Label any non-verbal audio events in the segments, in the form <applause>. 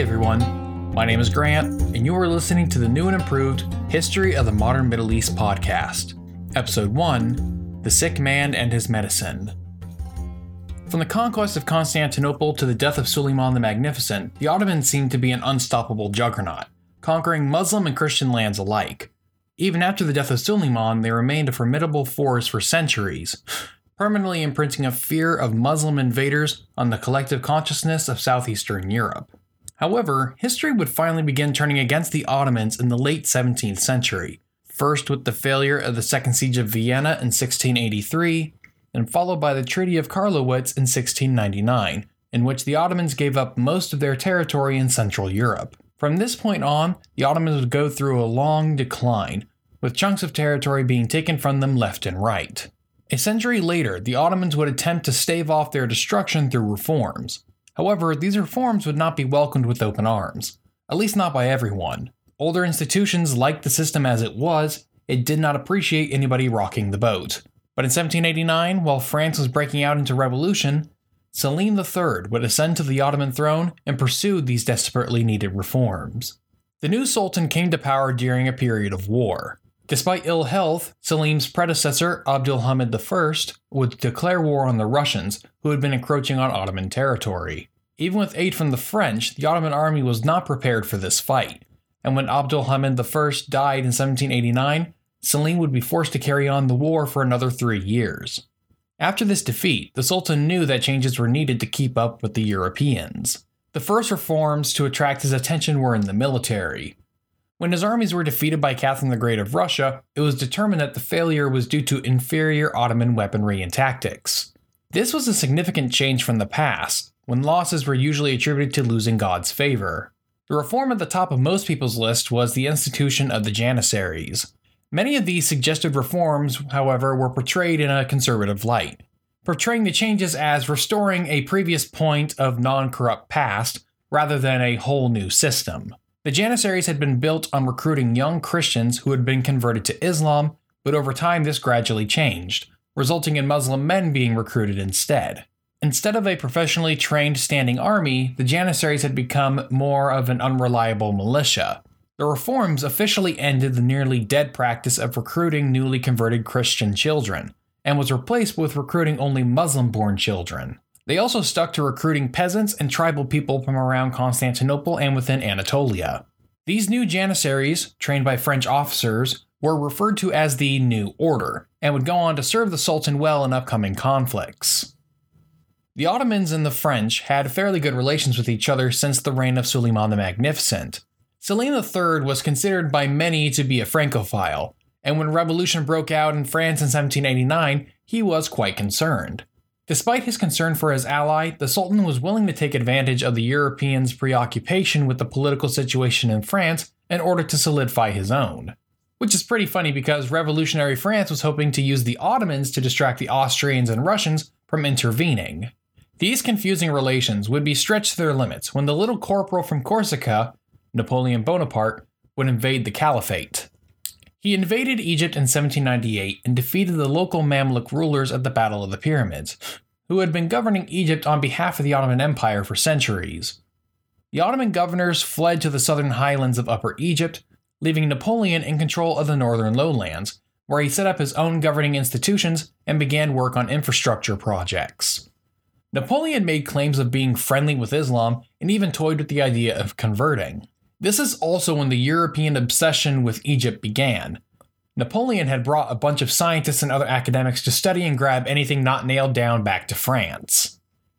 Everyone, my name is Grant, and you are listening to the new and improved History of the Modern Middle East podcast, Episode 1 The Sick Man and His Medicine. From the conquest of Constantinople to the death of Suleiman the Magnificent, the Ottomans seemed to be an unstoppable juggernaut, conquering Muslim and Christian lands alike. Even after the death of Suleiman, they remained a formidable force for centuries, <sighs> permanently imprinting a fear of Muslim invaders on the collective consciousness of southeastern Europe. However, history would finally begin turning against the Ottomans in the late 17th century, first with the failure of the Second Siege of Vienna in 1683, and followed by the Treaty of Karlowitz in 1699, in which the Ottomans gave up most of their territory in Central Europe. From this point on, the Ottomans would go through a long decline, with chunks of territory being taken from them left and right. A century later, the Ottomans would attempt to stave off their destruction through reforms. However, these reforms would not be welcomed with open arms, at least not by everyone. Older institutions liked the system as it was, it did not appreciate anybody rocking the boat. But in 1789, while France was breaking out into revolution, Selim III would ascend to the Ottoman throne and pursue these desperately needed reforms. The new sultan came to power during a period of war. Despite ill health, Selim's predecessor, Abdulhamid I, would declare war on the Russians, who had been encroaching on Ottoman territory. Even with aid from the French, the Ottoman army was not prepared for this fight, and when Abdulhamid I died in 1789, Selim would be forced to carry on the war for another three years. After this defeat, the Sultan knew that changes were needed to keep up with the Europeans. The first reforms to attract his attention were in the military. When his armies were defeated by Catherine the Great of Russia, it was determined that the failure was due to inferior Ottoman weaponry and tactics. This was a significant change from the past, when losses were usually attributed to losing God's favor. The reform at the top of most people's list was the institution of the Janissaries. Many of these suggested reforms, however, were portrayed in a conservative light, portraying the changes as restoring a previous point of non corrupt past rather than a whole new system. The Janissaries had been built on recruiting young Christians who had been converted to Islam, but over time this gradually changed, resulting in Muslim men being recruited instead. Instead of a professionally trained standing army, the Janissaries had become more of an unreliable militia, the reforms officially ended the nearly dead practice of recruiting newly converted Christian children, and was replaced with recruiting only Muslim born children. They also stuck to recruiting peasants and tribal people from around Constantinople and within Anatolia. These new Janissaries, trained by French officers, were referred to as the New Order, and would go on to serve the Sultan well in upcoming conflicts. The Ottomans and the French had fairly good relations with each other since the reign of Suleiman the Magnificent, Selim III was considered by many to be a Francophile, and when revolution broke out in France in 1789, he was quite concerned. Despite his concern for his ally, the Sultan was willing to take advantage of the Europeans' preoccupation with the political situation in France in order to solidify his own. Which is pretty funny because revolutionary France was hoping to use the Ottomans to distract the Austrians and Russians from intervening. These confusing relations would be stretched to their limits when the little corporal from Corsica Napoleon Bonaparte, would invade the Caliphate. He invaded Egypt in 1798 and defeated the local Mamluk rulers at the Battle of the Pyramids, who had been governing Egypt on behalf of the Ottoman Empire for centuries. The Ottoman governors fled to the southern highlands of Upper Egypt, leaving Napoleon in control of the northern lowlands, where he set up his own governing institutions and began work on infrastructure projects. Napoleon made claims of being friendly with Islam and even toyed with the idea of converting. This is also when the European obsession with Egypt began. Napoleon had brought a bunch of scientists and other academics to study and grab anything not nailed down back to France.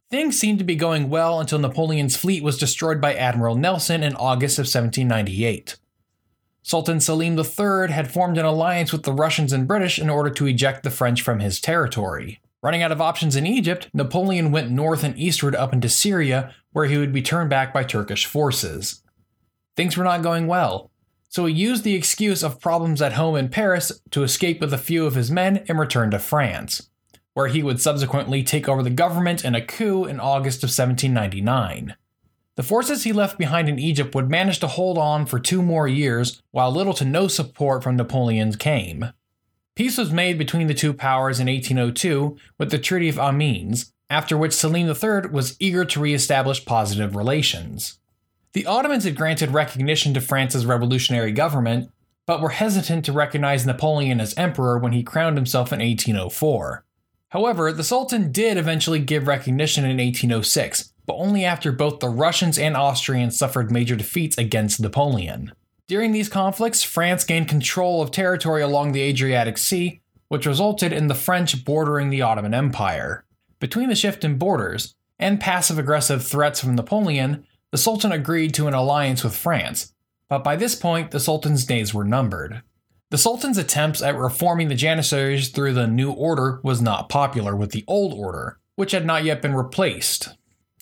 Things seemed to be going well until Napoleon's fleet was destroyed by Admiral Nelson in August of 1798. Sultan Selim III had formed an alliance with the Russians and British in order to eject the French from his territory. Running out of options in Egypt, Napoleon went north and eastward up into Syria, where he would be turned back by Turkish forces. Things were not going well, so he used the excuse of problems at home in Paris to escape with a few of his men and return to France, where he would subsequently take over the government in a coup in August of 1799. The forces he left behind in Egypt would manage to hold on for two more years, while little to no support from Napoleon came. Peace was made between the two powers in 1802 with the Treaty of Amiens, after which Selim III was eager to re establish positive relations. The Ottomans had granted recognition to France's revolutionary government, but were hesitant to recognize Napoleon as emperor when he crowned himself in 1804. However, the Sultan did eventually give recognition in 1806, but only after both the Russians and Austrians suffered major defeats against Napoleon. During these conflicts, France gained control of territory along the Adriatic Sea, which resulted in the French bordering the Ottoman Empire. Between the shift in borders and passive aggressive threats from Napoleon, the Sultan agreed to an alliance with France, but by this point, the Sultan's days were numbered. The Sultan's attempts at reforming the Janissaries through the new order was not popular with the old order, which had not yet been replaced.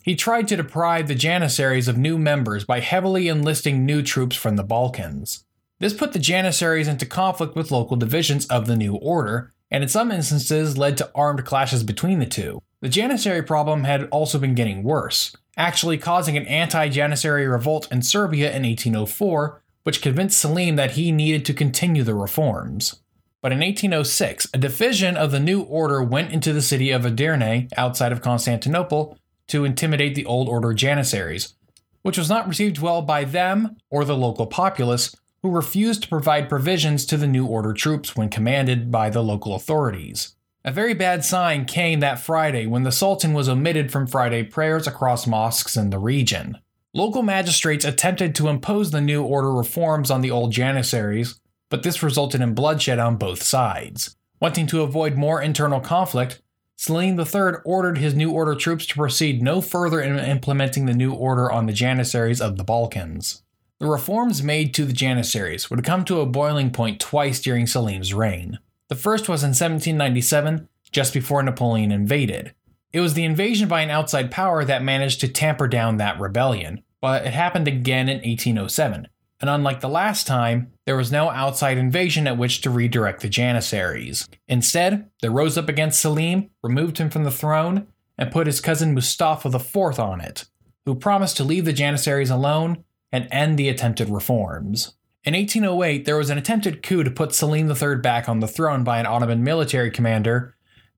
He tried to deprive the Janissaries of new members by heavily enlisting new troops from the Balkans. This put the Janissaries into conflict with local divisions of the new order, and in some instances led to armed clashes between the two. The Janissary problem had also been getting worse, actually causing an anti Janissary revolt in Serbia in 1804, which convinced Selim that he needed to continue the reforms. But in 1806, a division of the new order went into the city of Edirne, outside of Constantinople, to intimidate the old order Janissaries, which was not received well by them or the local populace, who refused to provide provisions to the new order troops when commanded by the local authorities. A very bad sign came that Friday when the Sultan was omitted from Friday prayers across mosques in the region. Local magistrates attempted to impose the new order reforms on the old Janissaries, but this resulted in bloodshed on both sides. Wanting to avoid more internal conflict, Selim III ordered his new order troops to proceed no further in implementing the new order on the Janissaries of the Balkans. The reforms made to the Janissaries would come to a boiling point twice during Selim's reign. The first was in 1797, just before Napoleon invaded. It was the invasion by an outside power that managed to tamper down that rebellion, but it happened again in 1807, and unlike the last time, there was no outside invasion at which to redirect the Janissaries. Instead, they rose up against Selim, removed him from the throne, and put his cousin Mustafa IV on it, who promised to leave the Janissaries alone and end the attempted reforms. In 1808, there was an attempted coup to put Selim III back on the throne by an Ottoman military commander,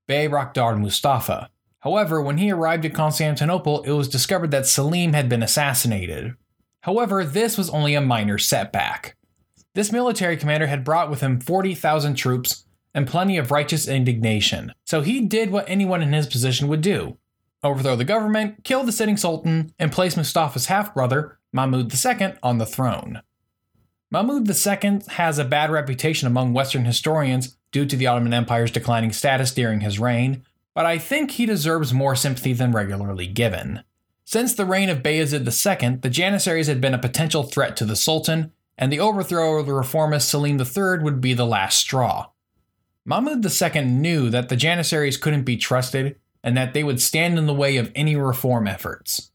Bayraktar Mustafa. However, when he arrived at Constantinople, it was discovered that Selim had been assassinated. However, this was only a minor setback. This military commander had brought with him 40,000 troops and plenty of righteous indignation, so he did what anyone in his position would do overthrow the government, kill the sitting sultan, and place Mustafa's half brother, Mahmud II, on the throne. Mahmud II has a bad reputation among Western historians due to the Ottoman Empire's declining status during his reign, but I think he deserves more sympathy than regularly given. Since the reign of Bayezid II, the Janissaries had been a potential threat to the Sultan, and the overthrow of the reformist Selim III would be the last straw. Mahmud II knew that the Janissaries couldn't be trusted and that they would stand in the way of any reform efforts.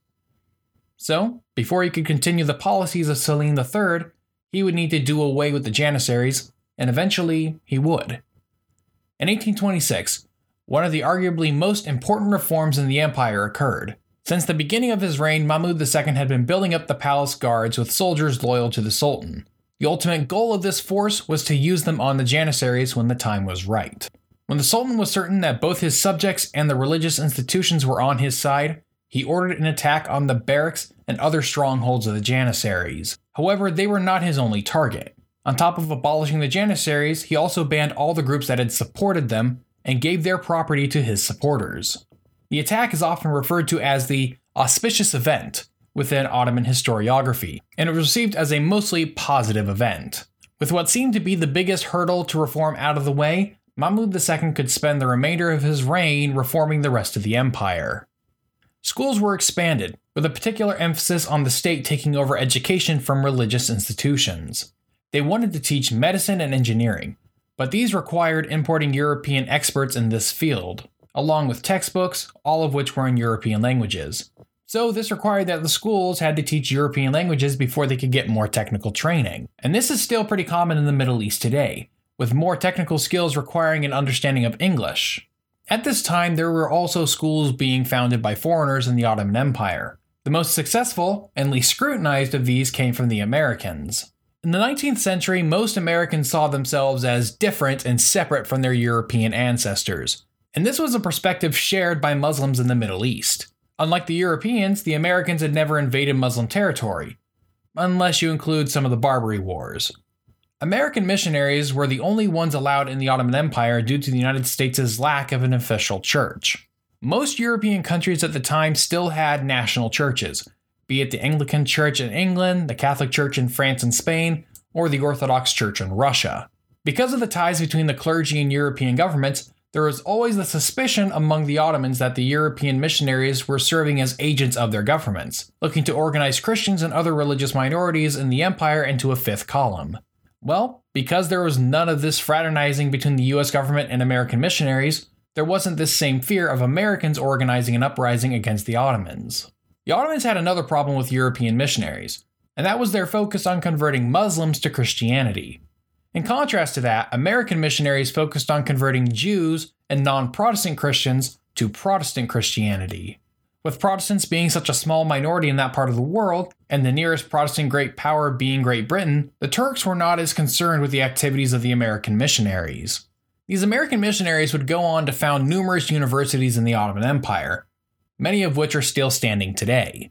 So, before he could continue the policies of Selim III, he would need to do away with the Janissaries, and eventually he would. In 1826, one of the arguably most important reforms in the empire occurred. Since the beginning of his reign, Mahmud II had been building up the palace guards with soldiers loyal to the Sultan. The ultimate goal of this force was to use them on the Janissaries when the time was right. When the Sultan was certain that both his subjects and the religious institutions were on his side, he ordered an attack on the barracks and other strongholds of the Janissaries. However, they were not his only target. On top of abolishing the Janissaries, he also banned all the groups that had supported them and gave their property to his supporters. The attack is often referred to as the auspicious event within Ottoman historiography, and it was received as a mostly positive event. With what seemed to be the biggest hurdle to reform out of the way, Mahmud II could spend the remainder of his reign reforming the rest of the empire. Schools were expanded, with a particular emphasis on the state taking over education from religious institutions. They wanted to teach medicine and engineering, but these required importing European experts in this field, along with textbooks, all of which were in European languages. So, this required that the schools had to teach European languages before they could get more technical training. And this is still pretty common in the Middle East today, with more technical skills requiring an understanding of English. At this time, there were also schools being founded by foreigners in the Ottoman Empire. The most successful and least scrutinized of these came from the Americans. In the 19th century, most Americans saw themselves as different and separate from their European ancestors, and this was a perspective shared by Muslims in the Middle East. Unlike the Europeans, the Americans had never invaded Muslim territory, unless you include some of the Barbary Wars. American missionaries were the only ones allowed in the Ottoman Empire due to the United States' lack of an official church. Most European countries at the time still had national churches, be it the Anglican Church in England, the Catholic Church in France and Spain, or the Orthodox Church in Russia. Because of the ties between the clergy and European governments, there was always the suspicion among the Ottomans that the European missionaries were serving as agents of their governments, looking to organize Christians and other religious minorities in the empire into a fifth column. Well, because there was none of this fraternizing between the US government and American missionaries, there wasn't this same fear of Americans organizing an uprising against the Ottomans. The Ottomans had another problem with European missionaries, and that was their focus on converting Muslims to Christianity. In contrast to that, American missionaries focused on converting Jews and non Protestant Christians to Protestant Christianity. With Protestants being such a small minority in that part of the world, and the nearest Protestant great power being Great Britain, the Turks were not as concerned with the activities of the American missionaries. These American missionaries would go on to found numerous universities in the Ottoman Empire, many of which are still standing today.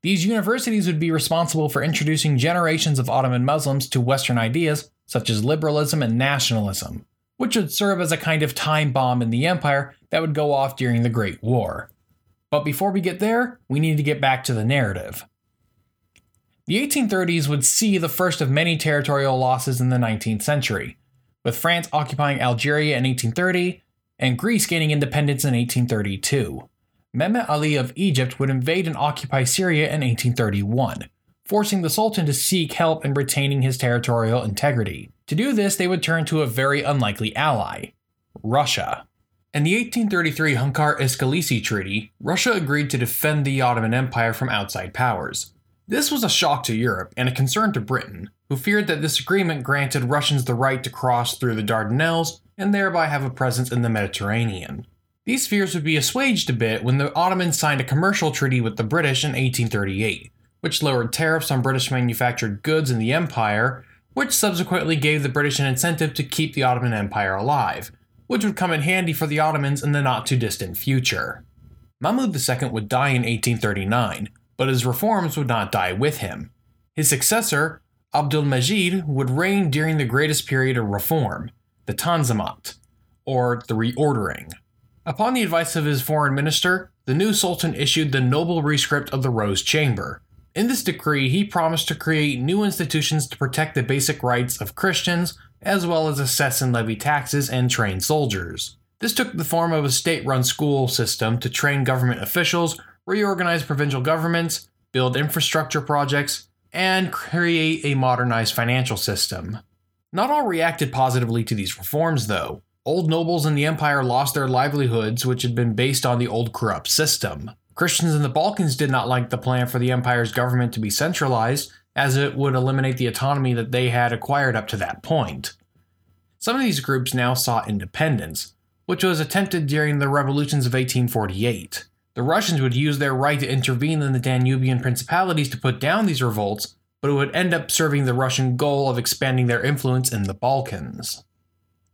These universities would be responsible for introducing generations of Ottoman Muslims to Western ideas such as liberalism and nationalism, which would serve as a kind of time bomb in the empire that would go off during the Great War. But before we get there, we need to get back to the narrative. The 1830s would see the first of many territorial losses in the 19th century, with France occupying Algeria in 1830 and Greece gaining independence in 1832. Mehmet Ali of Egypt would invade and occupy Syria in 1831, forcing the Sultan to seek help in retaining his territorial integrity. To do this, they would turn to a very unlikely ally Russia. In the 1833 Hünkâr İskelesi Treaty, Russia agreed to defend the Ottoman Empire from outside powers. This was a shock to Europe and a concern to Britain, who feared that this agreement granted Russians the right to cross through the Dardanelles and thereby have a presence in the Mediterranean. These fears would be assuaged a bit when the Ottomans signed a commercial treaty with the British in 1838, which lowered tariffs on British manufactured goods in the empire, which subsequently gave the British an incentive to keep the Ottoman Empire alive, which would come in handy for the Ottomans in the not too distant future. Mahmud II would die in 1839, but his reforms would not die with him. His successor, Abdulmajid, would reign during the greatest period of reform, the Tanzimat, or the reordering. Upon the advice of his foreign minister, the new sultan issued the noble rescript of the Rose Chamber, in this decree, he promised to create new institutions to protect the basic rights of Christians, as well as assess and levy taxes and train soldiers. This took the form of a state run school system to train government officials, reorganize provincial governments, build infrastructure projects, and create a modernized financial system. Not all reacted positively to these reforms, though. Old nobles in the empire lost their livelihoods, which had been based on the old corrupt system. Christians in the Balkans did not like the plan for the empire's government to be centralized, as it would eliminate the autonomy that they had acquired up to that point. Some of these groups now sought independence, which was attempted during the revolutions of 1848. The Russians would use their right to intervene in the Danubian principalities to put down these revolts, but it would end up serving the Russian goal of expanding their influence in the Balkans.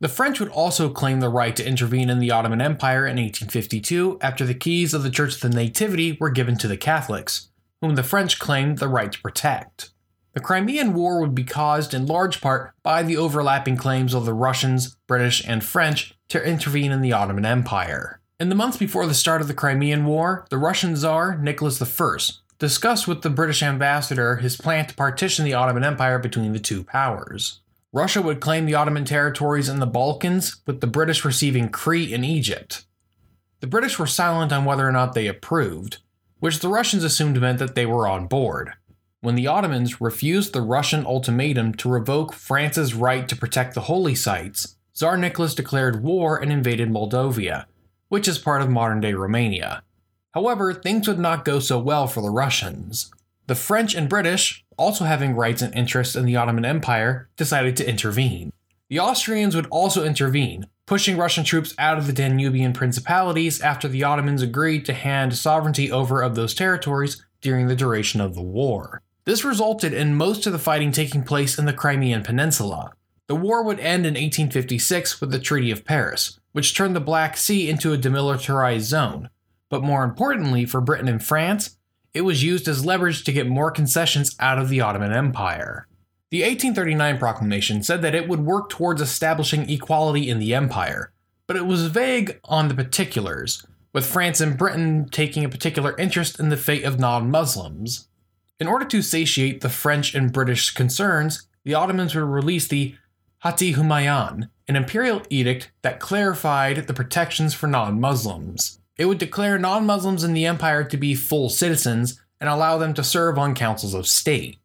The French would also claim the right to intervene in the Ottoman Empire in 1852 after the keys of the Church of the Nativity were given to the Catholics, whom the French claimed the right to protect. The Crimean War would be caused in large part by the overlapping claims of the Russians, British, and French to intervene in the Ottoman Empire. In the months before the start of the Crimean War, the Russian Tsar, Nicholas I, discussed with the British ambassador his plan to partition the Ottoman Empire between the two powers. Russia would claim the Ottoman territories in the Balkans, with the British receiving Crete and Egypt. The British were silent on whether or not they approved, which the Russians assumed meant that they were on board. When the Ottomans refused the Russian ultimatum to revoke France's right to protect the holy sites, Tsar Nicholas declared war and invaded Moldavia, which is part of modern day Romania. However, things would not go so well for the Russians. The French and British, also having rights and interests in the Ottoman Empire, decided to intervene. The Austrians would also intervene, pushing Russian troops out of the Danubian principalities after the Ottomans agreed to hand sovereignty over of those territories during the duration of the war. This resulted in most of the fighting taking place in the Crimean Peninsula. The war would end in 1856 with the Treaty of Paris, which turned the Black Sea into a demilitarized zone. But more importantly for Britain and France, it was used as leverage to get more concessions out of the Ottoman Empire. The 1839 proclamation said that it would work towards establishing equality in the empire, but it was vague on the particulars, with France and Britain taking a particular interest in the fate of non Muslims. In order to satiate the French and British concerns, the Ottomans would release the Hati Humayun, an imperial edict that clarified the protections for non Muslims. It would declare non Muslims in the empire to be full citizens and allow them to serve on councils of state.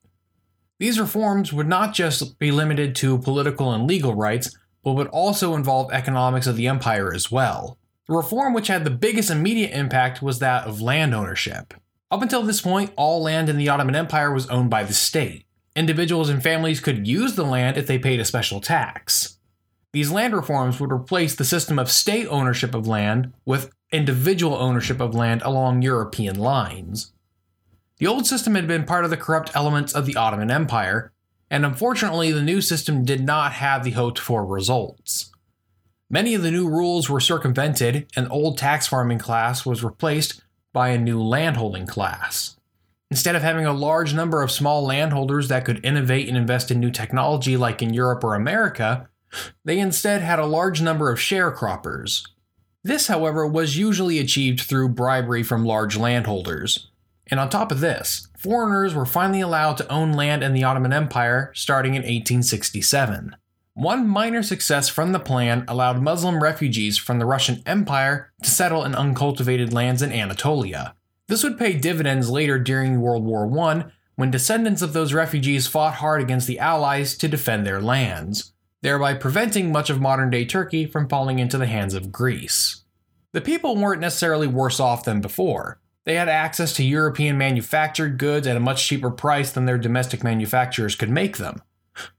These reforms would not just be limited to political and legal rights, but would also involve economics of the empire as well. The reform which had the biggest immediate impact was that of land ownership. Up until this point, all land in the Ottoman Empire was owned by the state. Individuals and families could use the land if they paid a special tax. These land reforms would replace the system of state ownership of land with individual ownership of land along European lines. The old system had been part of the corrupt elements of the Ottoman Empire, and unfortunately, the new system did not have the hoped for results. Many of the new rules were circumvented, and old tax farming class was replaced by a new landholding class. Instead of having a large number of small landholders that could innovate and invest in new technology like in Europe or America, they instead had a large number of sharecroppers. This, however, was usually achieved through bribery from large landholders. And on top of this, foreigners were finally allowed to own land in the Ottoman Empire starting in 1867. One minor success from the plan allowed Muslim refugees from the Russian Empire to settle in uncultivated lands in Anatolia. This would pay dividends later during World War I when descendants of those refugees fought hard against the Allies to defend their lands, thereby preventing much of modern day Turkey from falling into the hands of Greece. The people weren't necessarily worse off than before. They had access to European manufactured goods at a much cheaper price than their domestic manufacturers could make them.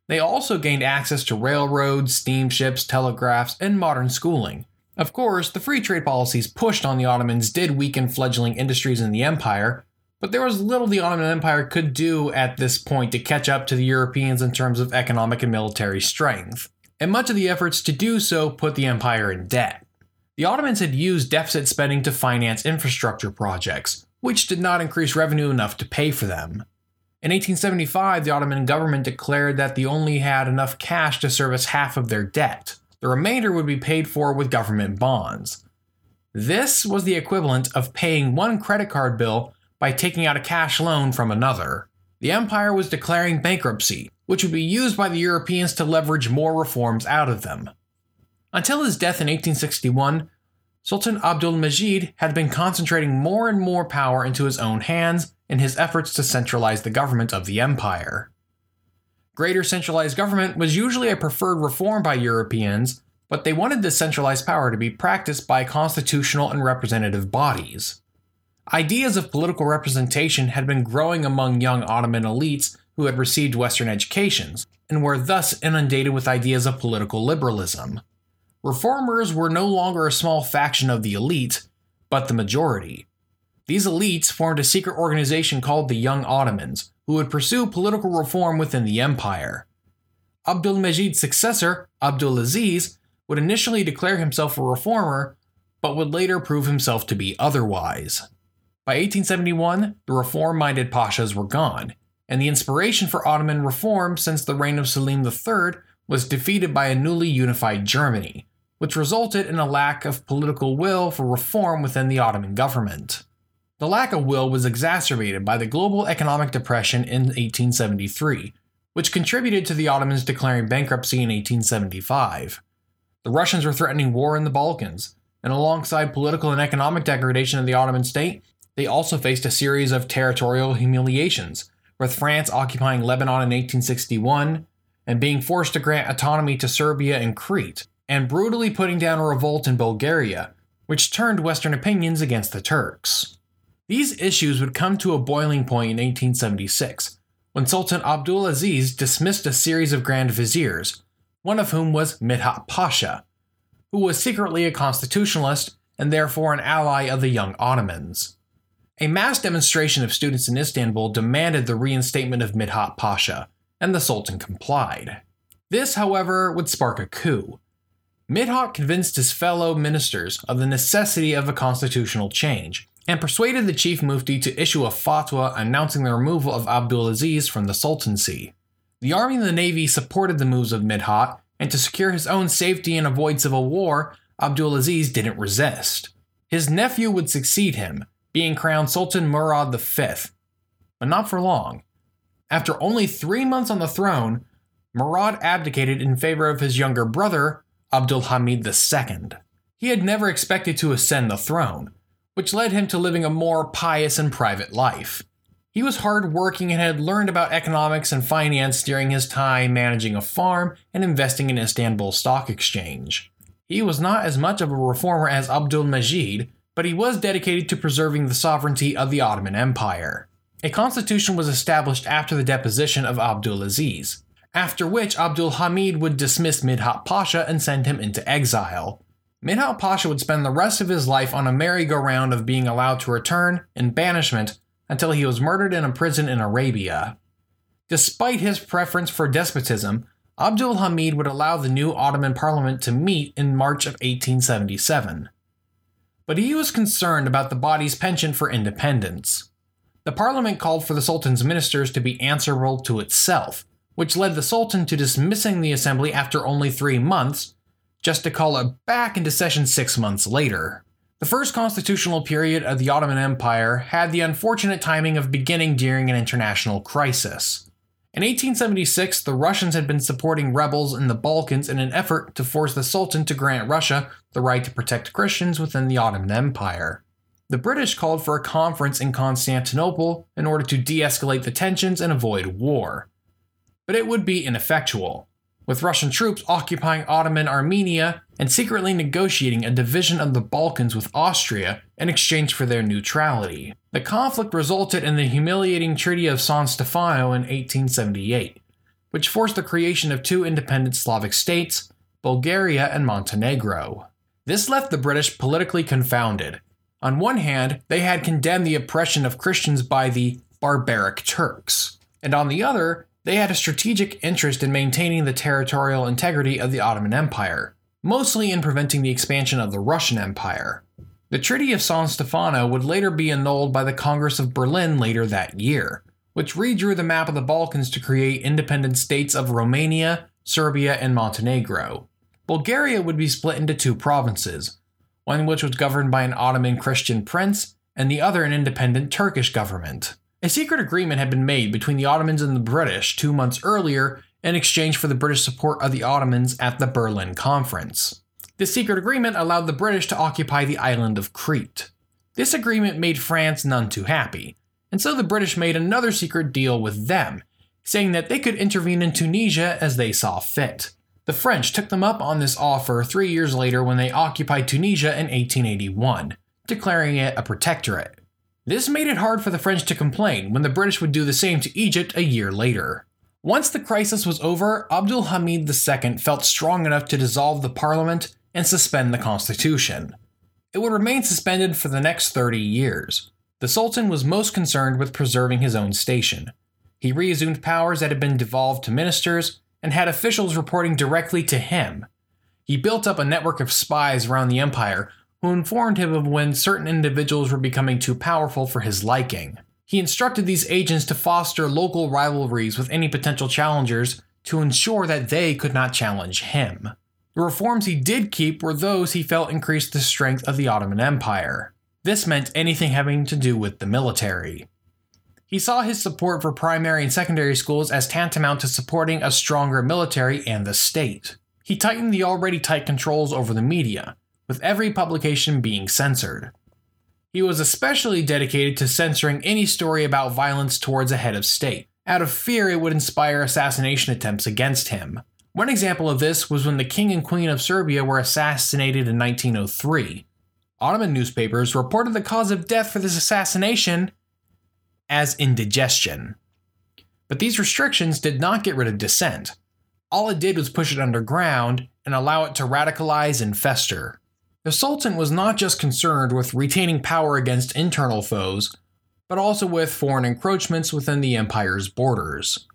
They also gained access to railroads, steamships, telegraphs, and modern schooling. Of course, the free trade policies pushed on the Ottomans did weaken fledgling industries in the empire, but there was little the Ottoman Empire could do at this point to catch up to the Europeans in terms of economic and military strength, and much of the efforts to do so put the empire in debt. The Ottomans had used deficit spending to finance infrastructure projects, which did not increase revenue enough to pay for them. In 1875, the Ottoman government declared that they only had enough cash to service half of their debt. The remainder would be paid for with government bonds. This was the equivalent of paying one credit card bill by taking out a cash loan from another. The empire was declaring bankruptcy, which would be used by the Europeans to leverage more reforms out of them. Until his death in 1861, Sultan Abdul Majid had been concentrating more and more power into his own hands in his efforts to centralize the government of the empire. Greater centralized government was usually a preferred reform by Europeans, but they wanted this centralized power to be practiced by constitutional and representative bodies. Ideas of political representation had been growing among young Ottoman elites who had received Western educations, and were thus inundated with ideas of political liberalism. Reformers were no longer a small faction of the elite, but the majority. These elites formed a secret organization called the Young Ottomans, who would pursue political reform within the empire. Abdul Majid's successor, Abdulaziz, would initially declare himself a reformer, but would later prove himself to be otherwise. By 1871, the reform minded pashas were gone, and the inspiration for Ottoman reform since the reign of Selim III was defeated by a newly unified Germany, which resulted in a lack of political will for reform within the Ottoman government. The lack of will was exacerbated by the global economic depression in 1873, which contributed to the Ottomans declaring bankruptcy in 1875. The Russians were threatening war in the Balkans, and alongside political and economic degradation of the Ottoman state, they also faced a series of territorial humiliations, with France occupying Lebanon in 1861 and being forced to grant autonomy to Serbia and Crete, and brutally putting down a revolt in Bulgaria, which turned Western opinions against the Turks. These issues would come to a boiling point in 1876, when Sultan Abdulaziz dismissed a series of Grand Viziers, one of whom was Midhat Pasha, who was secretly a constitutionalist and therefore an ally of the young Ottomans. A mass demonstration of students in Istanbul demanded the reinstatement of Midhat Pasha, and the Sultan complied. This, however, would spark a coup, Midhat convinced his fellow ministers of the necessity of a constitutional change, and persuaded the chief mufti to issue a fatwa announcing the removal of Abdulaziz from the sultancy. The army and the navy supported the moves of Midhat, and to secure his own safety and avoid civil war, Abdulaziz didn't resist. His nephew would succeed him, being crowned Sultan Murad V, but not for long. After only three months on the throne, Murad abdicated in favor of his younger brother, Abdul Hamid II. He had never expected to ascend the throne, which led him to living a more pious and private life. He was hardworking and had learned about economics and finance during his time managing a farm and investing in Istanbul Stock Exchange. He was not as much of a reformer as Abdul Majid, but he was dedicated to preserving the sovereignty of the Ottoman Empire. A constitution was established after the deposition of Abdul Aziz, after which Abdul Hamid would dismiss Midhat Pasha and send him into exile. Midhat Pasha would spend the rest of his life on a merry-go-round of being allowed to return in banishment until he was murdered in a prison in Arabia. Despite his preference for despotism, Abdul Hamid would allow the new Ottoman parliament to meet in March of 1877. But he was concerned about the body's penchant for independence. The parliament called for the sultan's ministers to be answerable to itself, which led the sultan to dismissing the assembly after only three months just to call it back into session six months later. The first constitutional period of the Ottoman Empire had the unfortunate timing of beginning during an international crisis. In 1876, the Russians had been supporting rebels in the Balkans in an effort to force the Sultan to grant Russia the right to protect Christians within the Ottoman Empire. The British called for a conference in Constantinople in order to de escalate the tensions and avoid war. But it would be ineffectual with Russian troops occupying Ottoman Armenia and secretly negotiating a division of the Balkans with Austria in exchange for their neutrality. The conflict resulted in the humiliating Treaty of San Stefano in 1878, which forced the creation of two independent Slavic states, Bulgaria and Montenegro. This left the British politically confounded. On one hand, they had condemned the oppression of Christians by the barbaric Turks, and on the other, they had a strategic interest in maintaining the territorial integrity of the Ottoman Empire, mostly in preventing the expansion of the Russian Empire. The Treaty of San Stefano would later be annulled by the Congress of Berlin later that year, which redrew the map of the Balkans to create independent states of Romania, Serbia, and Montenegro. Bulgaria would be split into two provinces, one which was governed by an Ottoman Christian prince, and the other an independent Turkish government. A secret agreement had been made between the Ottomans and the British two months earlier in exchange for the British support of the Ottomans at the Berlin Conference. This secret agreement allowed the British to occupy the island of Crete. This agreement made France none too happy, and so the British made another secret deal with them, saying that they could intervene in Tunisia as they saw fit. The French took them up on this offer three years later when they occupied Tunisia in 1881, declaring it a protectorate. This made it hard for the French to complain when the British would do the same to Egypt a year later. Once the crisis was over, Abdul Hamid II felt strong enough to dissolve the parliament and suspend the constitution. It would remain suspended for the next 30 years. The Sultan was most concerned with preserving his own station. He reassumed powers that had been devolved to ministers and had officials reporting directly to him. He built up a network of spies around the empire who informed him of when certain individuals were becoming too powerful for his liking. He instructed these agents to foster local rivalries with any potential challengers to ensure that they could not challenge him. The reforms he did keep were those he felt increased the strength of the Ottoman Empire. This meant anything having to do with the military. He saw his support for primary and secondary schools as tantamount to supporting a stronger military and the state. He tightened the already tight controls over the media, with every publication being censored. He was especially dedicated to censoring any story about violence towards a head of state, out of fear it would inspire assassination attempts against him. One example of this was when the King and Queen of Serbia were assassinated in 1903. Ottoman newspapers reported the cause of death for this assassination as indigestion. But these restrictions did not get rid of dissent. All it did was push it underground and allow it to radicalize and fester. The Sultan was not just concerned with retaining power against internal foes, but also with foreign encroachments within the empire's borders.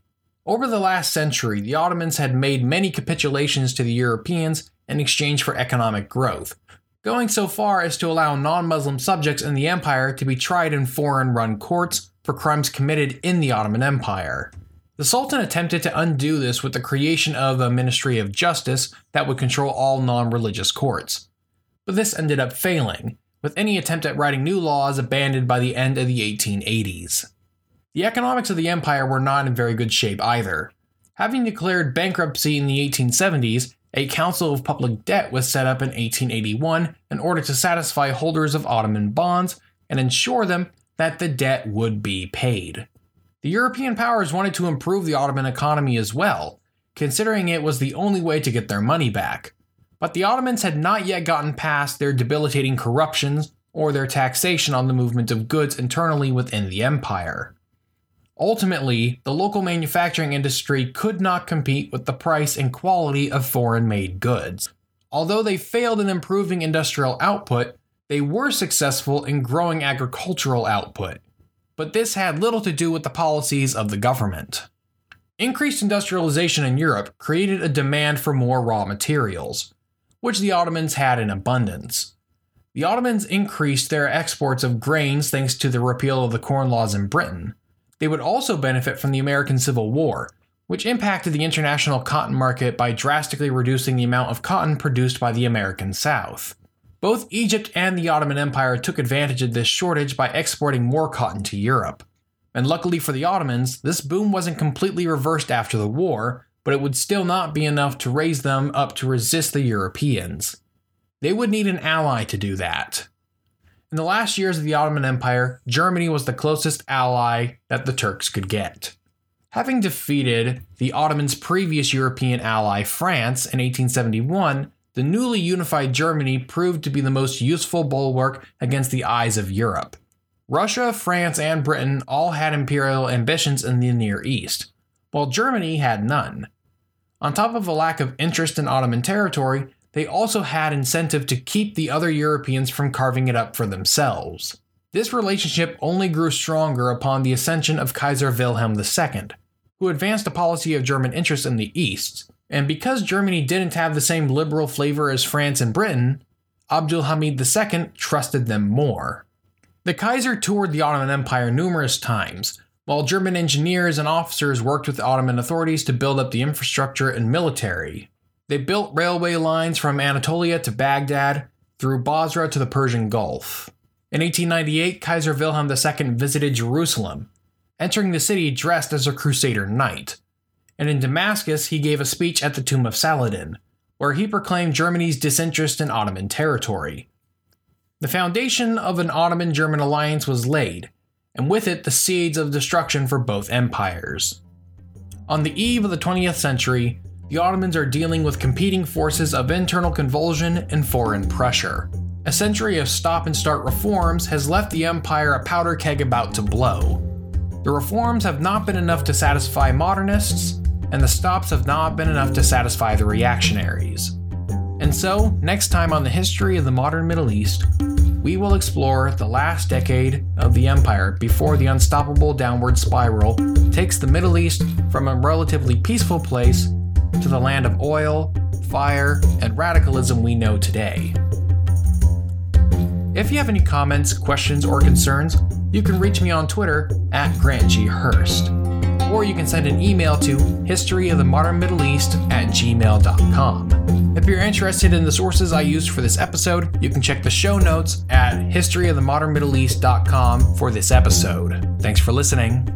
Over the last century, the Ottomans had made many capitulations to the Europeans in exchange for economic growth, going so far as to allow non Muslim subjects in the empire to be tried in foreign run courts for crimes committed in the Ottoman Empire. The Sultan attempted to undo this with the creation of a Ministry of Justice that would control all non religious courts. But this ended up failing, with any attempt at writing new laws abandoned by the end of the 1880s. The economics of the empire were not in very good shape either. Having declared bankruptcy in the 1870s, a Council of Public Debt was set up in 1881 in order to satisfy holders of Ottoman bonds and ensure them that the debt would be paid. The European powers wanted to improve the Ottoman economy as well, considering it was the only way to get their money back. But the Ottomans had not yet gotten past their debilitating corruptions or their taxation on the movement of goods internally within the empire. Ultimately, the local manufacturing industry could not compete with the price and quality of foreign made goods. Although they failed in improving industrial output, they were successful in growing agricultural output. But this had little to do with the policies of the government. Increased industrialization in Europe created a demand for more raw materials, which the Ottomans had in abundance. The Ottomans increased their exports of grains thanks to the repeal of the Corn Laws in Britain they would also benefit from the American Civil War, which impacted the international cotton market by drastically reducing the amount of cotton produced by the American South. Both Egypt and the Ottoman Empire took advantage of this shortage by exporting more cotton to Europe. And luckily for the Ottomans, this boom wasn't completely reversed after the war, but it would still not be enough to raise them up to resist the Europeans. They would need an ally to do that. In the last years of the Ottoman Empire, Germany was the closest ally that the Turks could get. Having defeated the Ottomans' previous European ally, France, in 1871, the newly unified Germany proved to be the most useful bulwark against the eyes of Europe. Russia, France, and Britain all had imperial ambitions in the Near East, while Germany had none. On top of a lack of interest in Ottoman territory, they also had incentive to keep the other Europeans from carving it up for themselves. This relationship only grew stronger upon the ascension of Kaiser Wilhelm II, who advanced a policy of German interest in the East, and because Germany didn't have the same liberal flavor as France and Britain, Abdulhamid II trusted them more. The Kaiser toured the Ottoman Empire numerous times, while German engineers and officers worked with Ottoman authorities to build up the infrastructure and military. They built railway lines from Anatolia to Baghdad, through Basra to the Persian Gulf. In 1898, Kaiser Wilhelm II visited Jerusalem, entering the city dressed as a Crusader knight. And in Damascus, he gave a speech at the tomb of Saladin, where he proclaimed Germany's disinterest in Ottoman territory. The foundation of an Ottoman German alliance was laid, and with it the seeds of destruction for both empires. On the eve of the 20th century, the Ottomans are dealing with competing forces of internal convulsion and foreign pressure. A century of stop and start reforms has left the empire a powder keg about to blow. The reforms have not been enough to satisfy modernists, and the stops have not been enough to satisfy the reactionaries. And so, next time on the history of the modern Middle East, we will explore the last decade of the empire before the unstoppable downward spiral takes the Middle East from a relatively peaceful place to the land of oil, fire, and radicalism we know today. If you have any comments, questions, or concerns, you can reach me on Twitter at Grant G. Hurst. Or you can send an email to historyofthemodernmiddleeast at gmail.com. If you're interested in the sources I used for this episode, you can check the show notes at historyofthemodernmiddleeast.com for this episode. Thanks for listening.